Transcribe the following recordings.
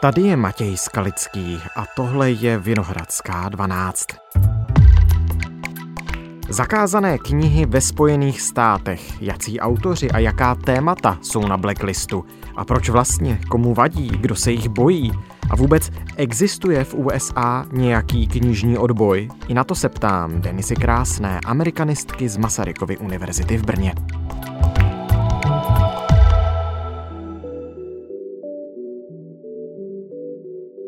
Tady je Matěj Skalický a tohle je Vinohradská 12. Zakázané knihy ve Spojených státech, jací autoři a jaká témata jsou na blacklistu a proč vlastně, komu vadí, kdo se jich bojí a vůbec existuje v USA nějaký knižní odboj? I na to se ptám Denisy Krásné, amerikanistky z Masarykovy univerzity v Brně.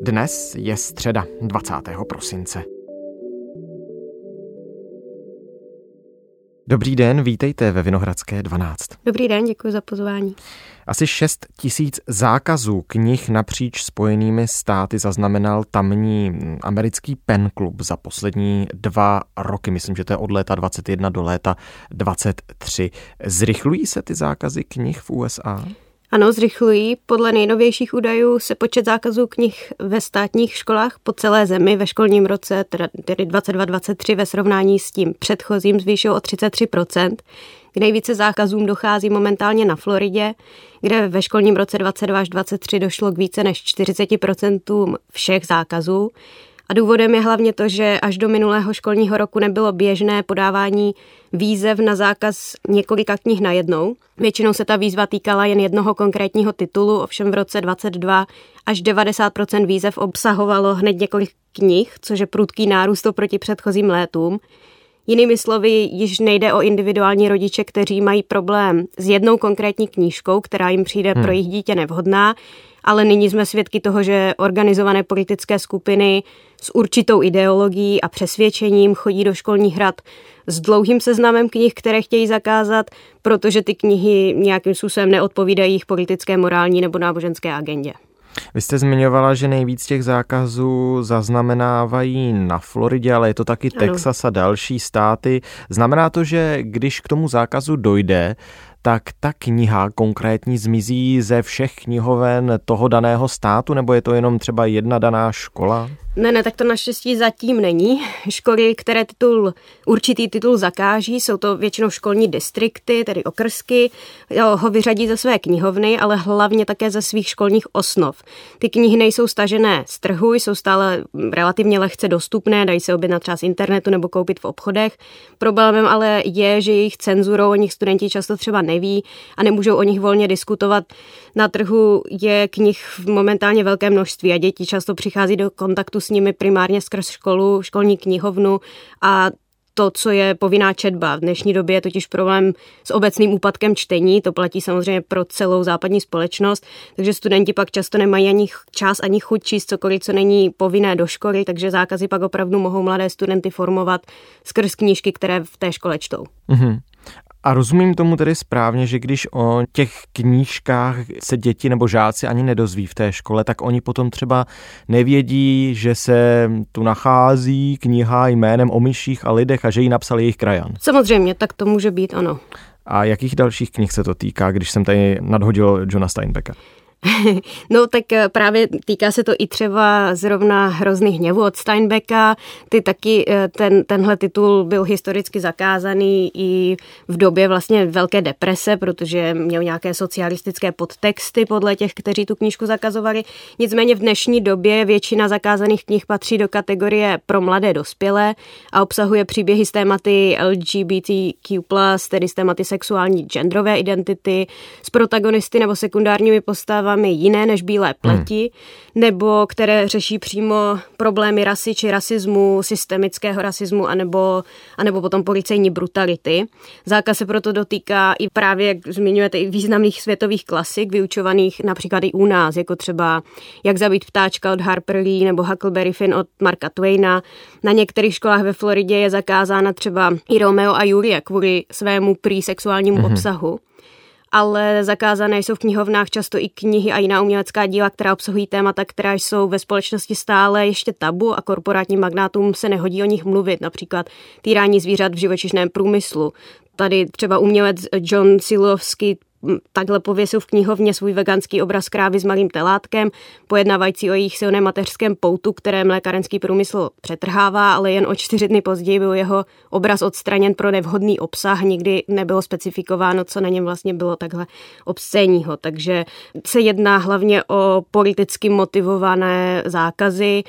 Dnes je středa 20. prosince. Dobrý den, vítejte ve Vinohradské 12. Dobrý den, děkuji za pozvání. Asi 6 tisíc zákazů knih napříč spojenými státy zaznamenal tamní americký pen klub za poslední dva roky. Myslím, že to je od léta 21 do léta 23. Zrychlují se ty zákazy knih v USA? Ano, zrychlují. Podle nejnovějších údajů se počet zákazů knih ve státních školách po celé zemi ve školním roce, tedy 22-23 ve srovnání s tím předchozím, zvýšil o 33%. K nejvíce zákazům dochází momentálně na Floridě, kde ve školním roce 22 až 23 došlo k více než 40% všech zákazů. A důvodem je hlavně to, že až do minulého školního roku nebylo běžné podávání výzev na zákaz několika knih na jednou. Většinou se ta výzva týkala jen jednoho konkrétního titulu, ovšem v roce 22 až 90% výzev obsahovalo hned několik knih, což je prudký nárůst oproti předchozím létům. Jinými slovy, již nejde o individuální rodiče, kteří mají problém s jednou konkrétní knížkou, která jim přijde hmm. pro jejich dítě nevhodná, ale nyní jsme svědky toho, že organizované politické skupiny s určitou ideologií a přesvědčením chodí do školních hrad s dlouhým seznamem knih, které chtějí zakázat, protože ty knihy nějakým způsobem neodpovídají jejich politické, morální nebo náboženské agendě. Vy jste zmiňovala, že nejvíc těch zákazů zaznamenávají na Floridě, ale je to taky ano. Texas a další státy. Znamená to, že když k tomu zákazu dojde, tak ta kniha konkrétní zmizí ze všech knihoven toho daného státu, nebo je to jenom třeba jedna daná škola? Ne, ne, tak to naštěstí zatím není. Školy, které titul, určitý titul zakáží, jsou to většinou školní distrikty, tedy okrsky, ho vyřadí ze své knihovny, ale hlavně také ze svých školních osnov. Ty knihy nejsou stažené z trhu, jsou stále relativně lehce dostupné, dají se objednat třeba z internetu nebo koupit v obchodech. Problémem ale je, že jejich cenzurou o nich studenti často třeba neví a nemůžou o nich volně diskutovat. Na trhu je knih momentálně velké množství a děti často přichází do kontaktu s nimi primárně skrz školu, školní knihovnu a to, co je povinná četba. V dnešní době je totiž problém s obecným úpadkem čtení, to platí samozřejmě pro celou západní společnost, takže studenti pak často nemají ani čas, ani chuť číst cokoliv, co není povinné do školy, takže zákazy pak opravdu mohou mladé studenty formovat skrz knížky, které v té škole čtou. Mm-hmm. A rozumím tomu tedy správně, že když o těch knížkách se děti nebo žáci ani nedozví v té škole, tak oni potom třeba nevědí, že se tu nachází kniha jménem o myších a lidech a že ji napsal jejich krajan. Samozřejmě, tak to může být, ano. A jakých dalších knih se to týká, když jsem tady nadhodil Johna Steinbecka? No tak eh, právě týká se to i třeba zrovna hrozných hněvu od Steinbecka. Ty taky, eh, ten, tenhle titul byl historicky zakázaný i v době vlastně velké deprese, protože měl nějaké socialistické podtexty podle těch, kteří tu knížku zakazovali. Nicméně v dnešní době většina zakázaných knih patří do kategorie pro mladé dospělé a obsahuje příběhy z tématy LGBTQ+, tedy z tématy sexuální genderové identity, s protagonisty nebo sekundárními postavami postavami jiné než bílé pleti, hmm. nebo které řeší přímo problémy rasy či rasismu, systemického rasismu, anebo, anebo potom policejní brutality. Zákaz se proto dotýká i právě, jak zmiňujete, i významných světových klasik, vyučovaných například i u nás, jako třeba Jak zabít ptáčka od Harper Lee nebo Huckleberry Finn od Marka Twaina. Na některých školách ve Floridě je zakázána třeba i Romeo a Julie kvůli svému prý sexuálnímu hmm obsahu ale zakázané jsou v knihovnách často i knihy a jiná umělecká díla, která obsahují témata, která jsou ve společnosti stále ještě tabu a korporátním magnátům se nehodí o nich mluvit, například týrání zvířat v živočišném průmyslu. Tady třeba umělec John Silovský takhle pověsil v knihovně svůj veganský obraz krávy s malým telátkem, pojednávající o jejich silném mateřském poutu, které mlékárenský průmysl přetrhává, ale jen o čtyři dny později byl jeho obraz odstraněn pro nevhodný obsah. Nikdy nebylo specifikováno, co na něm vlastně bylo takhle obscénního. Takže se jedná hlavně o politicky motivované zákazy,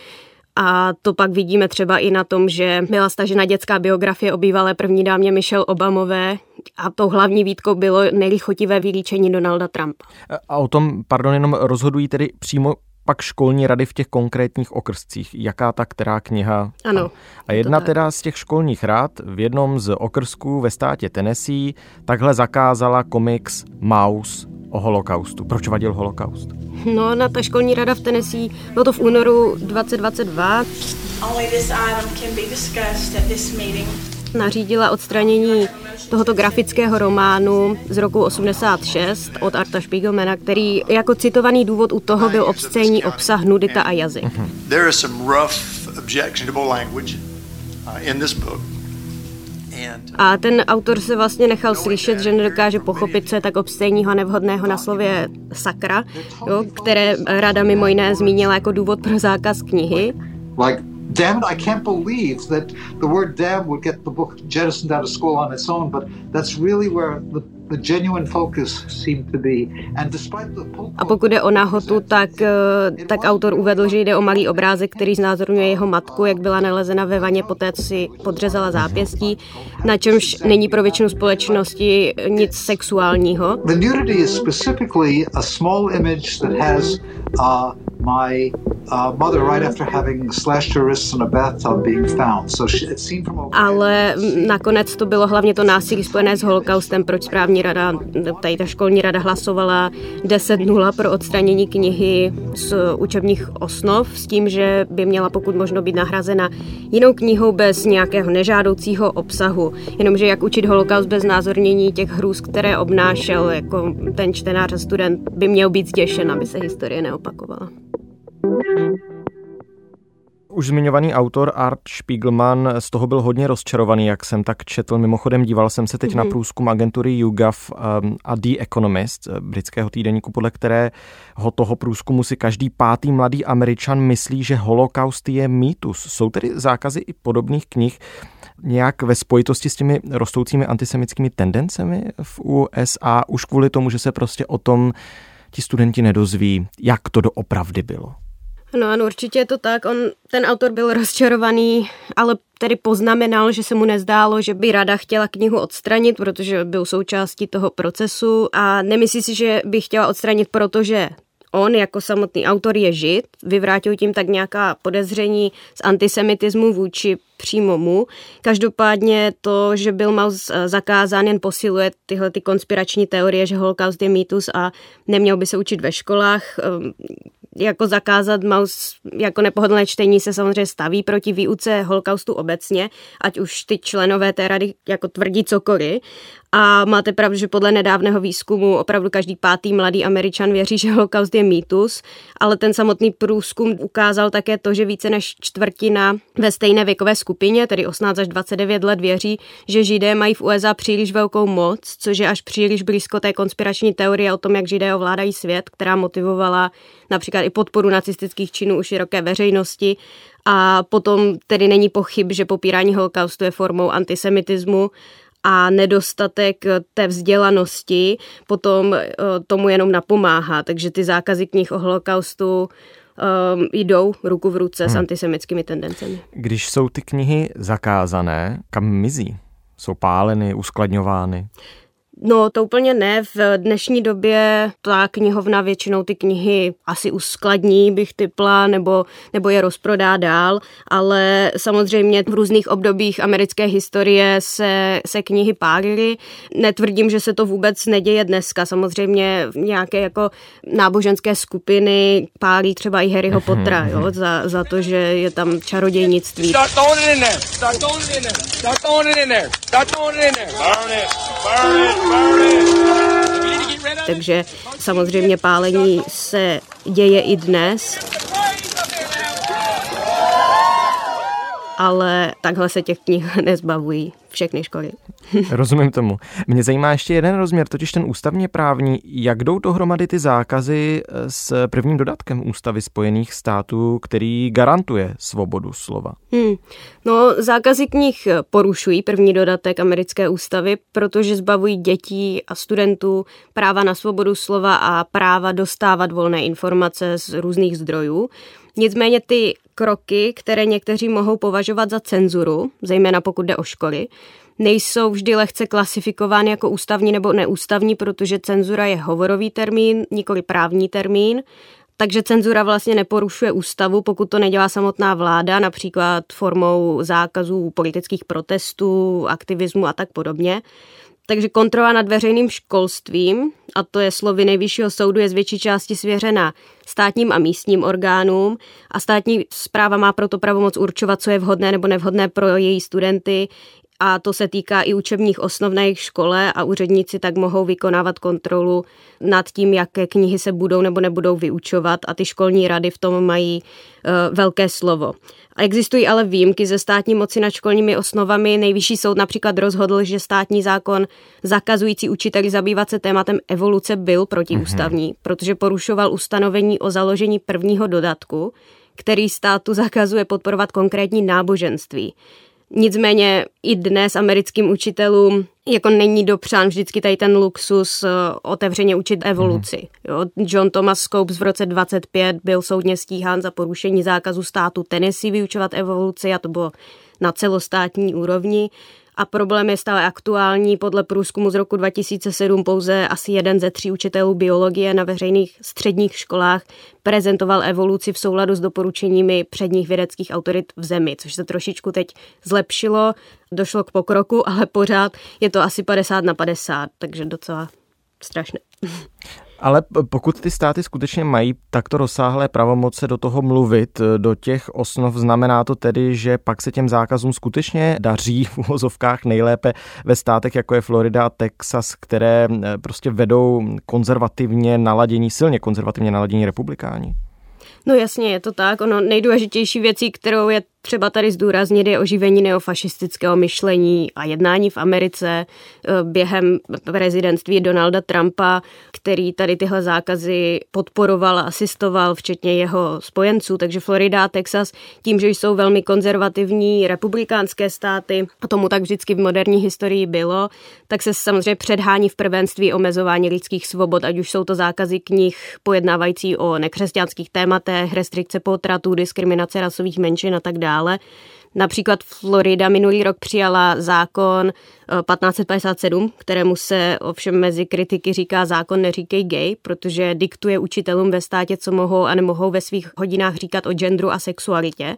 a to pak vidíme třeba i na tom, že byla stažena dětská biografie o bývalé první dámě Michelle Obamové a tou hlavní výtkou bylo nelichotivé vylíčení Donalda Trumpa. A o tom, pardon, jenom rozhodují tedy přímo pak školní rady v těch konkrétních okrscích. Jaká ta která kniha? Ano. A jedna teda z těch školních rad v jednom z okrsků ve státě Tennessee takhle zakázala komiks Mouse o holokaustu. Proč vadil holokaust? No, na ta školní rada v Tennessee, bylo to v únoru 2022. Nařídila odstranění tohoto grafického románu z roku 86 od Arta Spiegelmana, který jako citovaný důvod u toho byl obscénní obsah, nudita a jazyk. There A ten autor se vlastně nechal slyšet, že nedokáže pochopit, co je tak obscénního a nevhodného na slově sakra, jo, které rada mimo jiné zmínila jako důvod pro zákaz knihy. Like damn it, I can't believe that the word damn would get the book jettisoned out of school on its own, but that's really where the a pokud jde o nahotu, tak, eh, tak autor uvedl, že jde o malý obrázek, který znázorňuje jeho matku, jak byla nalezena ve vaně poté, co si podřezala zápěstí, na čemž není pro většinu společnosti nic sexuálního. The nudity is specifically a small image that has uh, my mother right after having slashed her wrists in a bathtub being found. So she, it seemed from Ale nakonec to bylo hlavně to násilí spojené s holokaustem, proč správní rada, tady ta školní rada hlasovala 10-0 pro odstranění knihy z učebních osnov s tím, že by měla pokud možno být nahrazena jinou knihou bez nějakého nežádoucího obsahu. Jenomže jak učit holokaust bez názornění těch hrůz, které obnášel jako ten čtenář a student, by měl být zděšen, aby se historie neopakovala. Už zmiňovaný autor Art Spiegelman z toho byl hodně rozčarovaný, jak jsem tak četl. Mimochodem díval jsem se teď mm-hmm. na mhm. průzkum agentury YouGov um, a The Economist, eh, britského týdeníku, podle kterého toho průzkumu si každý pátý mladý američan myslí, že holokaust je mýtus. Jsou tedy zákazy i podobných knih nějak ve spojitosti s těmi rostoucími antisemickými tendencemi v USA už kvůli tomu, že se prostě o tom ti studenti nedozví, jak to doopravdy bylo. No ano, určitě je to tak. On, ten autor byl rozčarovaný, ale tedy poznamenal, že se mu nezdálo, že by rada chtěla knihu odstranit, protože byl součástí toho procesu a nemyslí si, že by chtěla odstranit, protože on jako samotný autor je žid, vyvrátil tím tak nějaká podezření z antisemitismu vůči přímo mu. Každopádně to, že byl Maus zakázán, jen posiluje tyhle ty konspirační teorie, že holokaust je mýtus a neměl by se učit ve školách. Jako zakázat Maus jako nepohodlné čtení se samozřejmě staví proti výuce holokaustu obecně, ať už ty členové té rady jako tvrdí cokoliv, a máte pravdu, že podle nedávného výzkumu opravdu každý pátý mladý američan věří, že holokaust je mýtus, ale ten samotný průzkum ukázal také to, že více než čtvrtina ve stejné věkové skupině, tedy 18 až 29 let, věří, že židé mají v USA příliš velkou moc, což je až příliš blízko té konspirační teorie o tom, jak židé ovládají svět, která motivovala například i podporu nacistických činů u široké veřejnosti. A potom tedy není pochyb, že popírání holokaustu je formou antisemitismu a nedostatek eh, té vzdělanosti potom eh, tomu jenom napomáhá. Takže ty zákazy knih o holokaustu um, jdou ruku v ruce hmm. s antisemickými tendencemi. Když jsou ty knihy zakázané, kam mizí? Jsou páleny, uskladňovány? No to úplně ne. V dnešní době ta knihovna většinou ty knihy asi uskladní, bych typla, nebo, nebo je rozprodá dál, ale samozřejmě v různých obdobích americké historie se, se knihy pálily. Netvrdím, že se to vůbec neděje dneska. Samozřejmě nějaké jako náboženské skupiny pálí třeba i Harryho mhm, Pottera, jo, mhm. za, za to, že je tam čarodějnictví. Start throwing it in there. Start throwing it in there. Start throwing it in there. Start throwing it in there. Burn it. Burn it. Takže samozřejmě pálení se děje i dnes. Ale takhle se těch knih nezbavují všechny školy. Rozumím tomu. Mě zajímá ještě jeden rozměr, totiž ten ústavně právní. Jak jdou dohromady ty zákazy eh, s prvním dodatkem Ústavy Spojených států, který garantuje svobodu slova? Hmm. No, zákazy knih porušují první dodatek americké ústavy, protože zbavují dětí a studentů práva na svobodu slova a práva dostávat volné informace z různých zdrojů. Nicméně ty kroky, které někteří mohou považovat za cenzuru, zejména pokud jde o školy, nejsou vždy lehce klasifikovány jako ústavní nebo neústavní, protože cenzura je hovorový termín, nikoli právní termín. Takže cenzura vlastně neporušuje ústavu, pokud to nedělá samotná vláda, například formou zákazů politických protestů, aktivismu a tak podobně. Takže kontrola nad veřejným školstvím, a to je slovy nejvyššího soudu, je z větší části svěřena státním a místním orgánům a státní zpráva má proto pravomoc určovat, co je vhodné nebo nevhodné pro její studenty, a to se týká i učebních osnov na jejich škole a úředníci tak mohou vykonávat kontrolu nad tím, jaké knihy se budou nebo nebudou vyučovat a ty školní rady v tom mají uh, velké slovo. Existují ale výjimky ze státní moci nad školními osnovami. Nejvyšší soud například rozhodl, že státní zákon zakazující učiteli zabývat se tématem evoluce byl protiústavní, mm-hmm. protože porušoval ustanovení o založení prvního dodatku, který státu zakazuje podporovat konkrétní náboženství. Nicméně i dnes americkým učitelům jako není dopřán vždycky tady ten luxus uh, otevřeně učit evoluci. Mm. Jo, John Thomas Scopes v roce 25 byl soudně stíhán za porušení zákazu státu Tennessee vyučovat evoluci a to bylo na celostátní úrovni a problém je stále aktuální. Podle průzkumu z roku 2007 pouze asi jeden ze tří učitelů biologie na veřejných středních školách prezentoval evoluci v souladu s doporučeními předních vědeckých autorit v zemi, což se trošičku teď zlepšilo, došlo k pokroku, ale pořád je to asi 50 na 50, takže docela strašné. Ale pokud ty státy skutečně mají takto rozsáhlé pravomoce do toho mluvit, eh, do těch osnov, znamená to tedy, že pak se těm zákazům skutečně daří v uvozovkách nejlépe ve státech, jako je Florida a Texas, které eh, prostě vedou konzervativně naladění, silně konzervativně naladění republikáni? No jasně, je to tak. Ono nejdůležitější věcí, kterou je třeba tady zdůraznit, je oživení neofašistického myšlení a jednání v Americe eh, během prezidentství Donalda Trumpa, který tady tyhle zákazy podporoval a asistoval, včetně jeho spojenců. Takže Florida a Texas, tím, že jsou velmi konzervativní republikánské státy, a tomu tak vždycky v moderní historii bylo, tak se samozřejmě předhání v prvenství omezování lidských svobod, ať už jsou to zákazy knih pojednávající o nekřesťanských tématech, restrikce potratů, diskriminace rasových menšin a tak dále dále. Například Florida minulý rok přijala zákon 1557, eh, kterému se ovšem mezi kritiky říká zákon neříkej gay, protože diktuje učitelům ve státě, co mohou a nemohou ve svých hodinách říkat o genderu a sexualitě.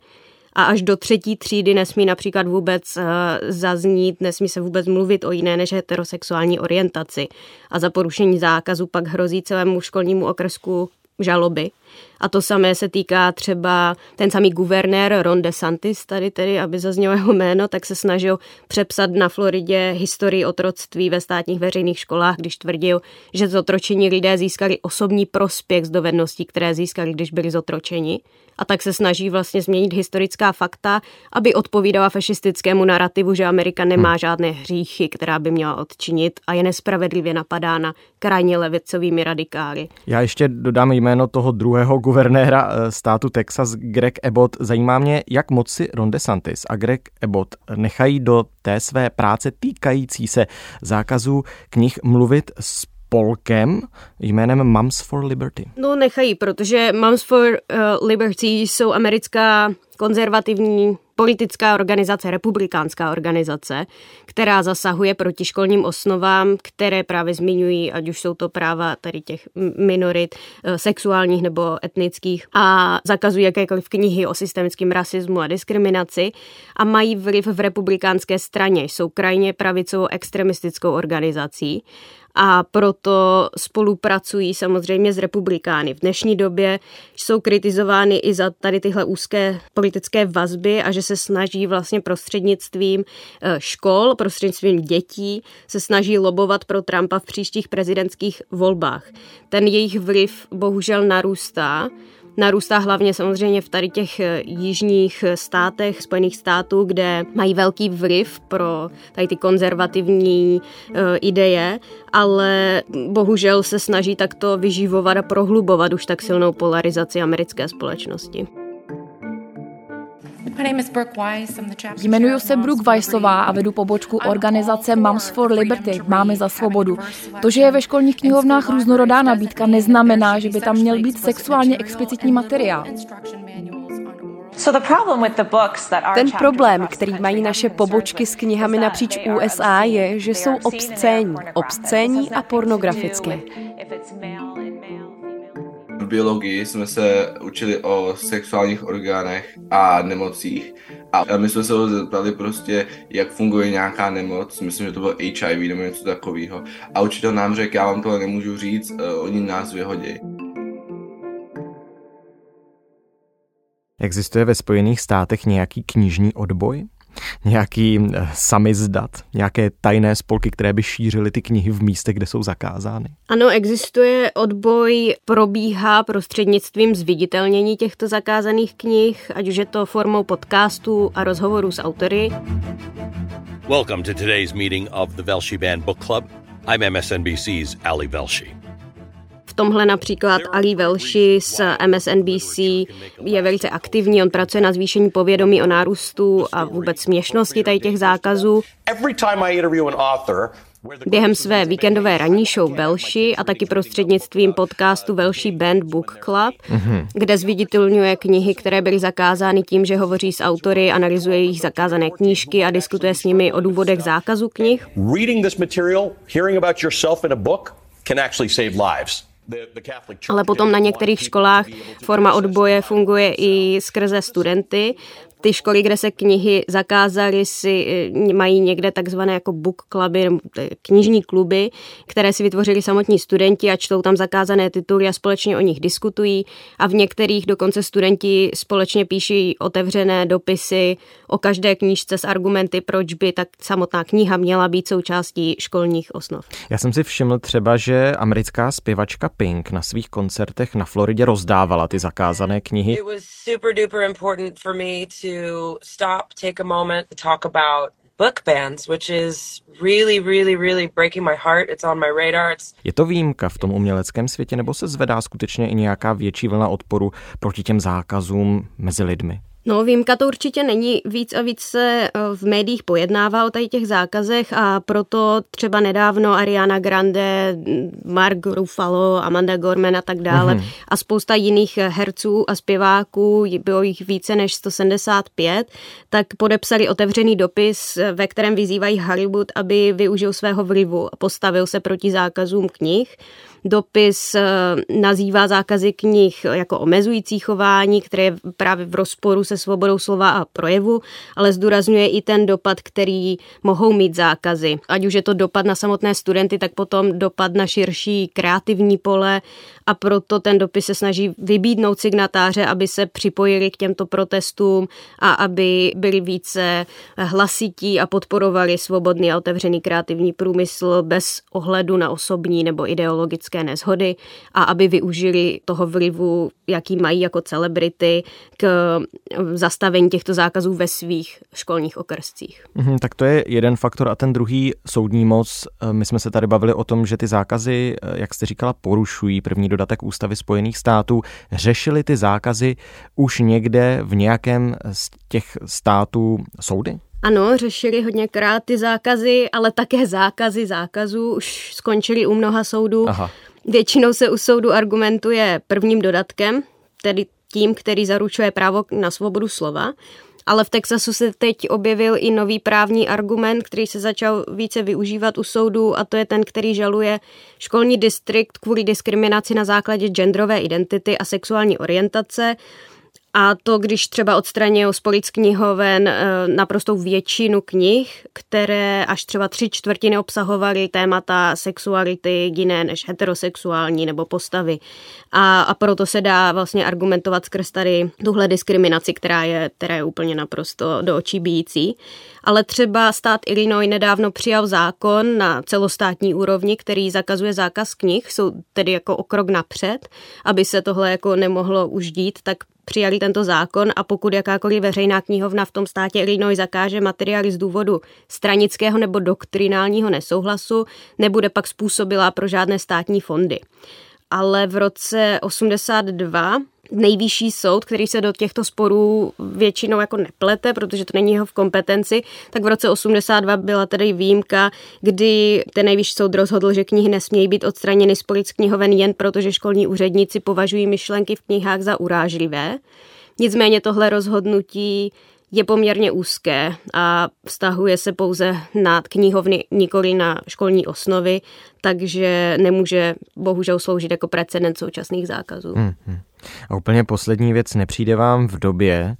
A až do třetí třídy nesmí například vůbec uh, zaznít, nesmí se vůbec mluvit o jiné než heterosexuální orientaci. A za porušení zákazu pak hrozí celému školnímu okrsku žaloby. A to samé se týká třeba ten samý guvernér Ron DeSantis, tady tedy, aby zaznělo jeho jméno, tak se snažil přepsat na Floridě historii otroctví ve státních veřejných školách, když tvrdil, že z otročení lidé získali osobní prospěch z dovedností, které získali, když byli zotročeni a tak se snaží vlastně změnit historická fakta, aby odpovídala fašistickému narrativu, že Amerika nemá hmm. žádné hříchy, která by měla odčinit a je nespravedlivě napadána krajně levicovými radikály. Já ještě dodám jméno toho druhého guvernéra eh, státu Texas, Greg Abbott. Zajímá mě, jak moc si Ron DeSantis a Greg Abbott nechají do té své práce týkající se zákazu knih mluvit s spolkem jménem Moms for Liberty. No nechají, protože Moms for uh, Liberty jsou americká konzervativní politická organizace, republikánská organizace, která zasahuje proti školním osnovám, které právě zmiňují, ať už jsou to práva tady těch minorit eh, sexuálních nebo etnických a zakazují jakékoliv knihy o systemickém rasismu a diskriminaci a mají vliv v republikánské straně. Jsou krajně pravicovou extremistickou organizací a proto spolupracují samozřejmě s republikány. V dnešní době jsou kritizovány i za tady tyhle úzké politické vazby a že se snaží vlastně prostřednictvím eh, škol, prostřednictvím dětí, se snaží lobovat pro Trumpa v příštích prezidentských volbách. Ten jejich vliv bohužel narůstá Narůstá hlavně samozřejmě v tady těch eh, jižních státech Spojených států, kde mají velký vliv pro tady ty konzervativní uh, ideje, ale bohužel se snaží takto vyživovat a prohlubovat už tak silnou polarizaci americké společnosti. Jmenuji se Brooke Weissová a vedu pobočku organizace Moms for Liberty, Máme za svobodu. To, že je ve školních knihovnách různorodá nabídka, neznamená, že by tam měl být sexuálně explicitní materiál. Ten problém, který mají naše pobočky s knihami napříč USA, je, že jsou obscénní, obscénní a pornografické. V biologii jsme se učili o sexuálních orgánech a nemocích. A my jsme se ho zeptali prostě, jak funguje nějaká nemoc, myslím, že to bylo HIV nebo něco takového. A učitel nám řekl, já vám tohle nemůžu říct, uh, oni nás vyhodí. Existuje ve Spojených státech nějaký knižní odboj? nějaký eh, samizdat, nějaké tajné spolky, které by šířily ty knihy v místech, kde jsou zakázány? Ano, existuje odboj, probíhá prostřednictvím zviditelnění těchto zakázaných knih, ať už je to formou podcastů a rozhovorů s autory. Welcome to today's meeting of the Velshi Band Book Club. I'm MSNBC's Ali Velshi tomhle například Ali Velši z MSNBC je velice aktivní, on pracuje na zvýšení povědomí o nárůstu a vůbec směšnosti tady těch zákazů. Během své víkendové ranní show Velši a taky prostřednictvím podcastu Velši Band Book Club, mm-hmm. kde zviditelňuje knihy, které byly zakázány tím, že hovoří s autory, analyzuje jejich zakázané knížky a diskutuje s nimi o důvodech zákazu knih. Reading this material, hearing about yourself in a book can actually save lives. Ale potom na některých školách forma odboje funguje i skrze studenty, ty školy, kde se knihy zakázaly, si eh, mají někde takzvané jako book cluby, knižní kluby, které si vytvořili samotní studenti a čtou tam zakázané tituly a společně o nich diskutují a v některých dokonce studenti společně píší otevřené dopisy o každé knížce s argumenty, proč by tak samotná kniha měla být součástí školních osnov. Já jsem si všiml třeba, že americká zpěvačka Pink na svých koncertech na Floridě rozdávala ty zakázané knihy. It was super duper important for me to stop, take a moment to talk about book bans, which is really, really, really breaking my heart. It's on my radar. It's... Je to výjimka v tom uměleckém světě, nebo se zvedá skutečně i nějaká větší vlna odporu proti těm zákazům mezi lidmi? No, výjimka to určitě není. Víc a víc se eh, v médiích pojednává o tady těch zákazech a proto třeba nedávno Ariana Grande, Mark Ruffalo, Amanda Gorman a tak dále mm-hmm. a spousta jiných herců a zpěváků, bylo jich více než 175, tak podepsali otevřený dopis, ve kterém vyzývají Hollywood, aby využil svého vlivu a postavil se proti zákazům knih dopis eh, nazývá zákazy knih jako omezující chování, které je právě v rozporu se svobodou slova a projevu, ale zdůrazňuje i ten dopad, který mohou mít zákazy. Ať už je to dopad na samotné studenty, tak potom dopad na širší kreativní pole a proto ten dopis se snaží vybídnout signatáře, aby se připojili k těmto protestům a aby byli více hlasití a podporovali svobodný a otevřený kreativní průmysl bez ohledu na osobní nebo ideologické nezhody a aby využili toho vlivu, jaký mají jako celebrity k zastavení těchto zákazů ve svých školních okrscích. Mm, tak to je jeden faktor a ten druhý soudní moc. My jsme se tady bavili o tom, že ty zákazy, jak jste říkala, porušují první dodatek Ústavy Spojených států, řešili ty zákazy už někde v nějakém z těch států soudy? Ano, řešili hodněkrát ty zákazy, ale také zákazy zákazů už skončili u mnoha soudů. Aha. Většinou se u soudu argumentuje prvním dodatkem, tedy tím, který zaručuje právo na svobodu slova. Ale v Texasu se teď objevil i nový právní argument, který se začal více využívat u soudů a to je ten, který žaluje školní distrikt kvůli diskriminaci na základě genderové identity a sexuální orientace A to, když třeba odstraňují z polic knihoven eh, naprostou většinu knih, které až třeba tři čtvrtiny obsahovaly témata sexuality jiné než heterosexuální nebo postavy. A, a proto se dá vlastně argumentovat skrz tady tuhle diskriminaci, která je, která je úplně naprosto do očí bíjící. Ale třeba stát Illinois nedávno přijal zákon na celostátní úrovni, který zakazuje zákaz knih, jsou tedy jako o krok napřed, aby se tohle jako nemohlo už dít, tak přijali tento zákon a pokud jakákoliv veřejná knihovna v tom státě Illinois zakáže materiály z důvodu stranického nebo doktrinálního nesouhlasu, nebude pak způsobila pro žádné státní fondy. Ale v roce 82 nejvyšší soud, který se do těchto sporů většinou jako neplete, protože to není jeho v kompetenci, tak v roce 82 byla tedy výjimka, kdy ten nejvyšší soud rozhodl, že knihy nesmějí být odstraněny z polic knihoven jen proto, že školní úředníci považují myšlenky v knihách za urážlivé. Nicméně tohle rozhodnutí je poměrně úzké a vztahuje se pouze na knihovny, nikoli na školní osnovy, takže nemůže bohužel sloužit jako precedent současných zákazů. Hmm, hmm. A úplně poslední věc, nepřijde vám v době,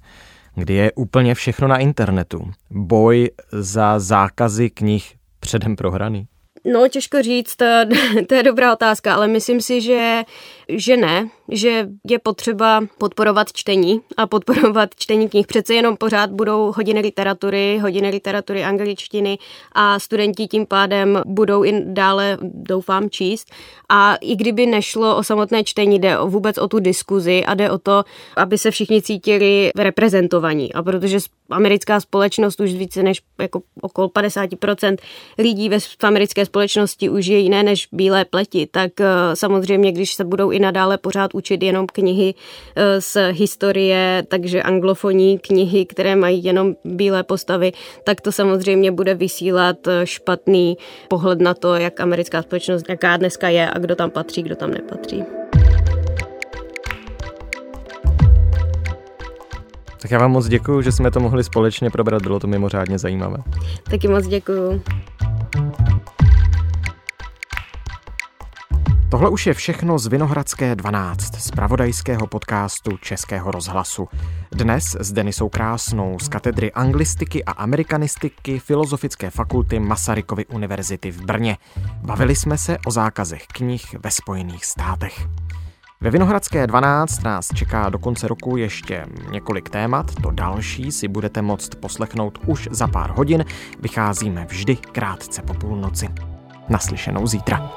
kdy je úplně všechno na internetu. Boj za zákazy knih předem prohraný? No, těžko říct, to, to je dobrá otázka, ale myslím si, že, že ne, že je potřeba podporovat čtení a podporovat čtení knih. Přece jenom pořád budou hodiny literatury, hodiny literatury angličtiny a studenti tím pádem budou i dále, doufám, číst. A i kdyby nešlo o samotné čtení, jde vůbec o tu diskuzi a jde o to, aby se všichni cítili reprezentovaní. A protože americká společnost už více než jako okolo 50% lidí ve americké společnosti už je jiné než bílé pleti, tak eh, samozřejmě, když se budou i nadále pořád učit jenom knihy eh, z historie, takže anglofonní knihy, které mají jenom bílé postavy, tak to samozřejmě bude vysílat eh, špatný pohled na to, jak americká společnost, jaká dneska je a kdo tam patří, kdo tam nepatří. Tak já vám moc děkuji, že jsme to mohli společně probrat, bylo to mimořádně zajímavé. Taky moc děkuji. Tohle už je všechno z Vinohradské 12, z pravodajského podcastu Českého rozhlasu. Dnes s Denisou Krásnou z katedry anglistiky a amerikanistiky Filozofické fakulty Masarykovy univerzity v Brně. Bavili jsme se o zákazech knih ve Spojených státech. Ve Vinohradské 12 nás čeká do konce roku ještě několik témat, to další si budete moct poslechnout už za pár hodin, vycházíme vždy krátce po půlnoci. Naslyšenou zítra.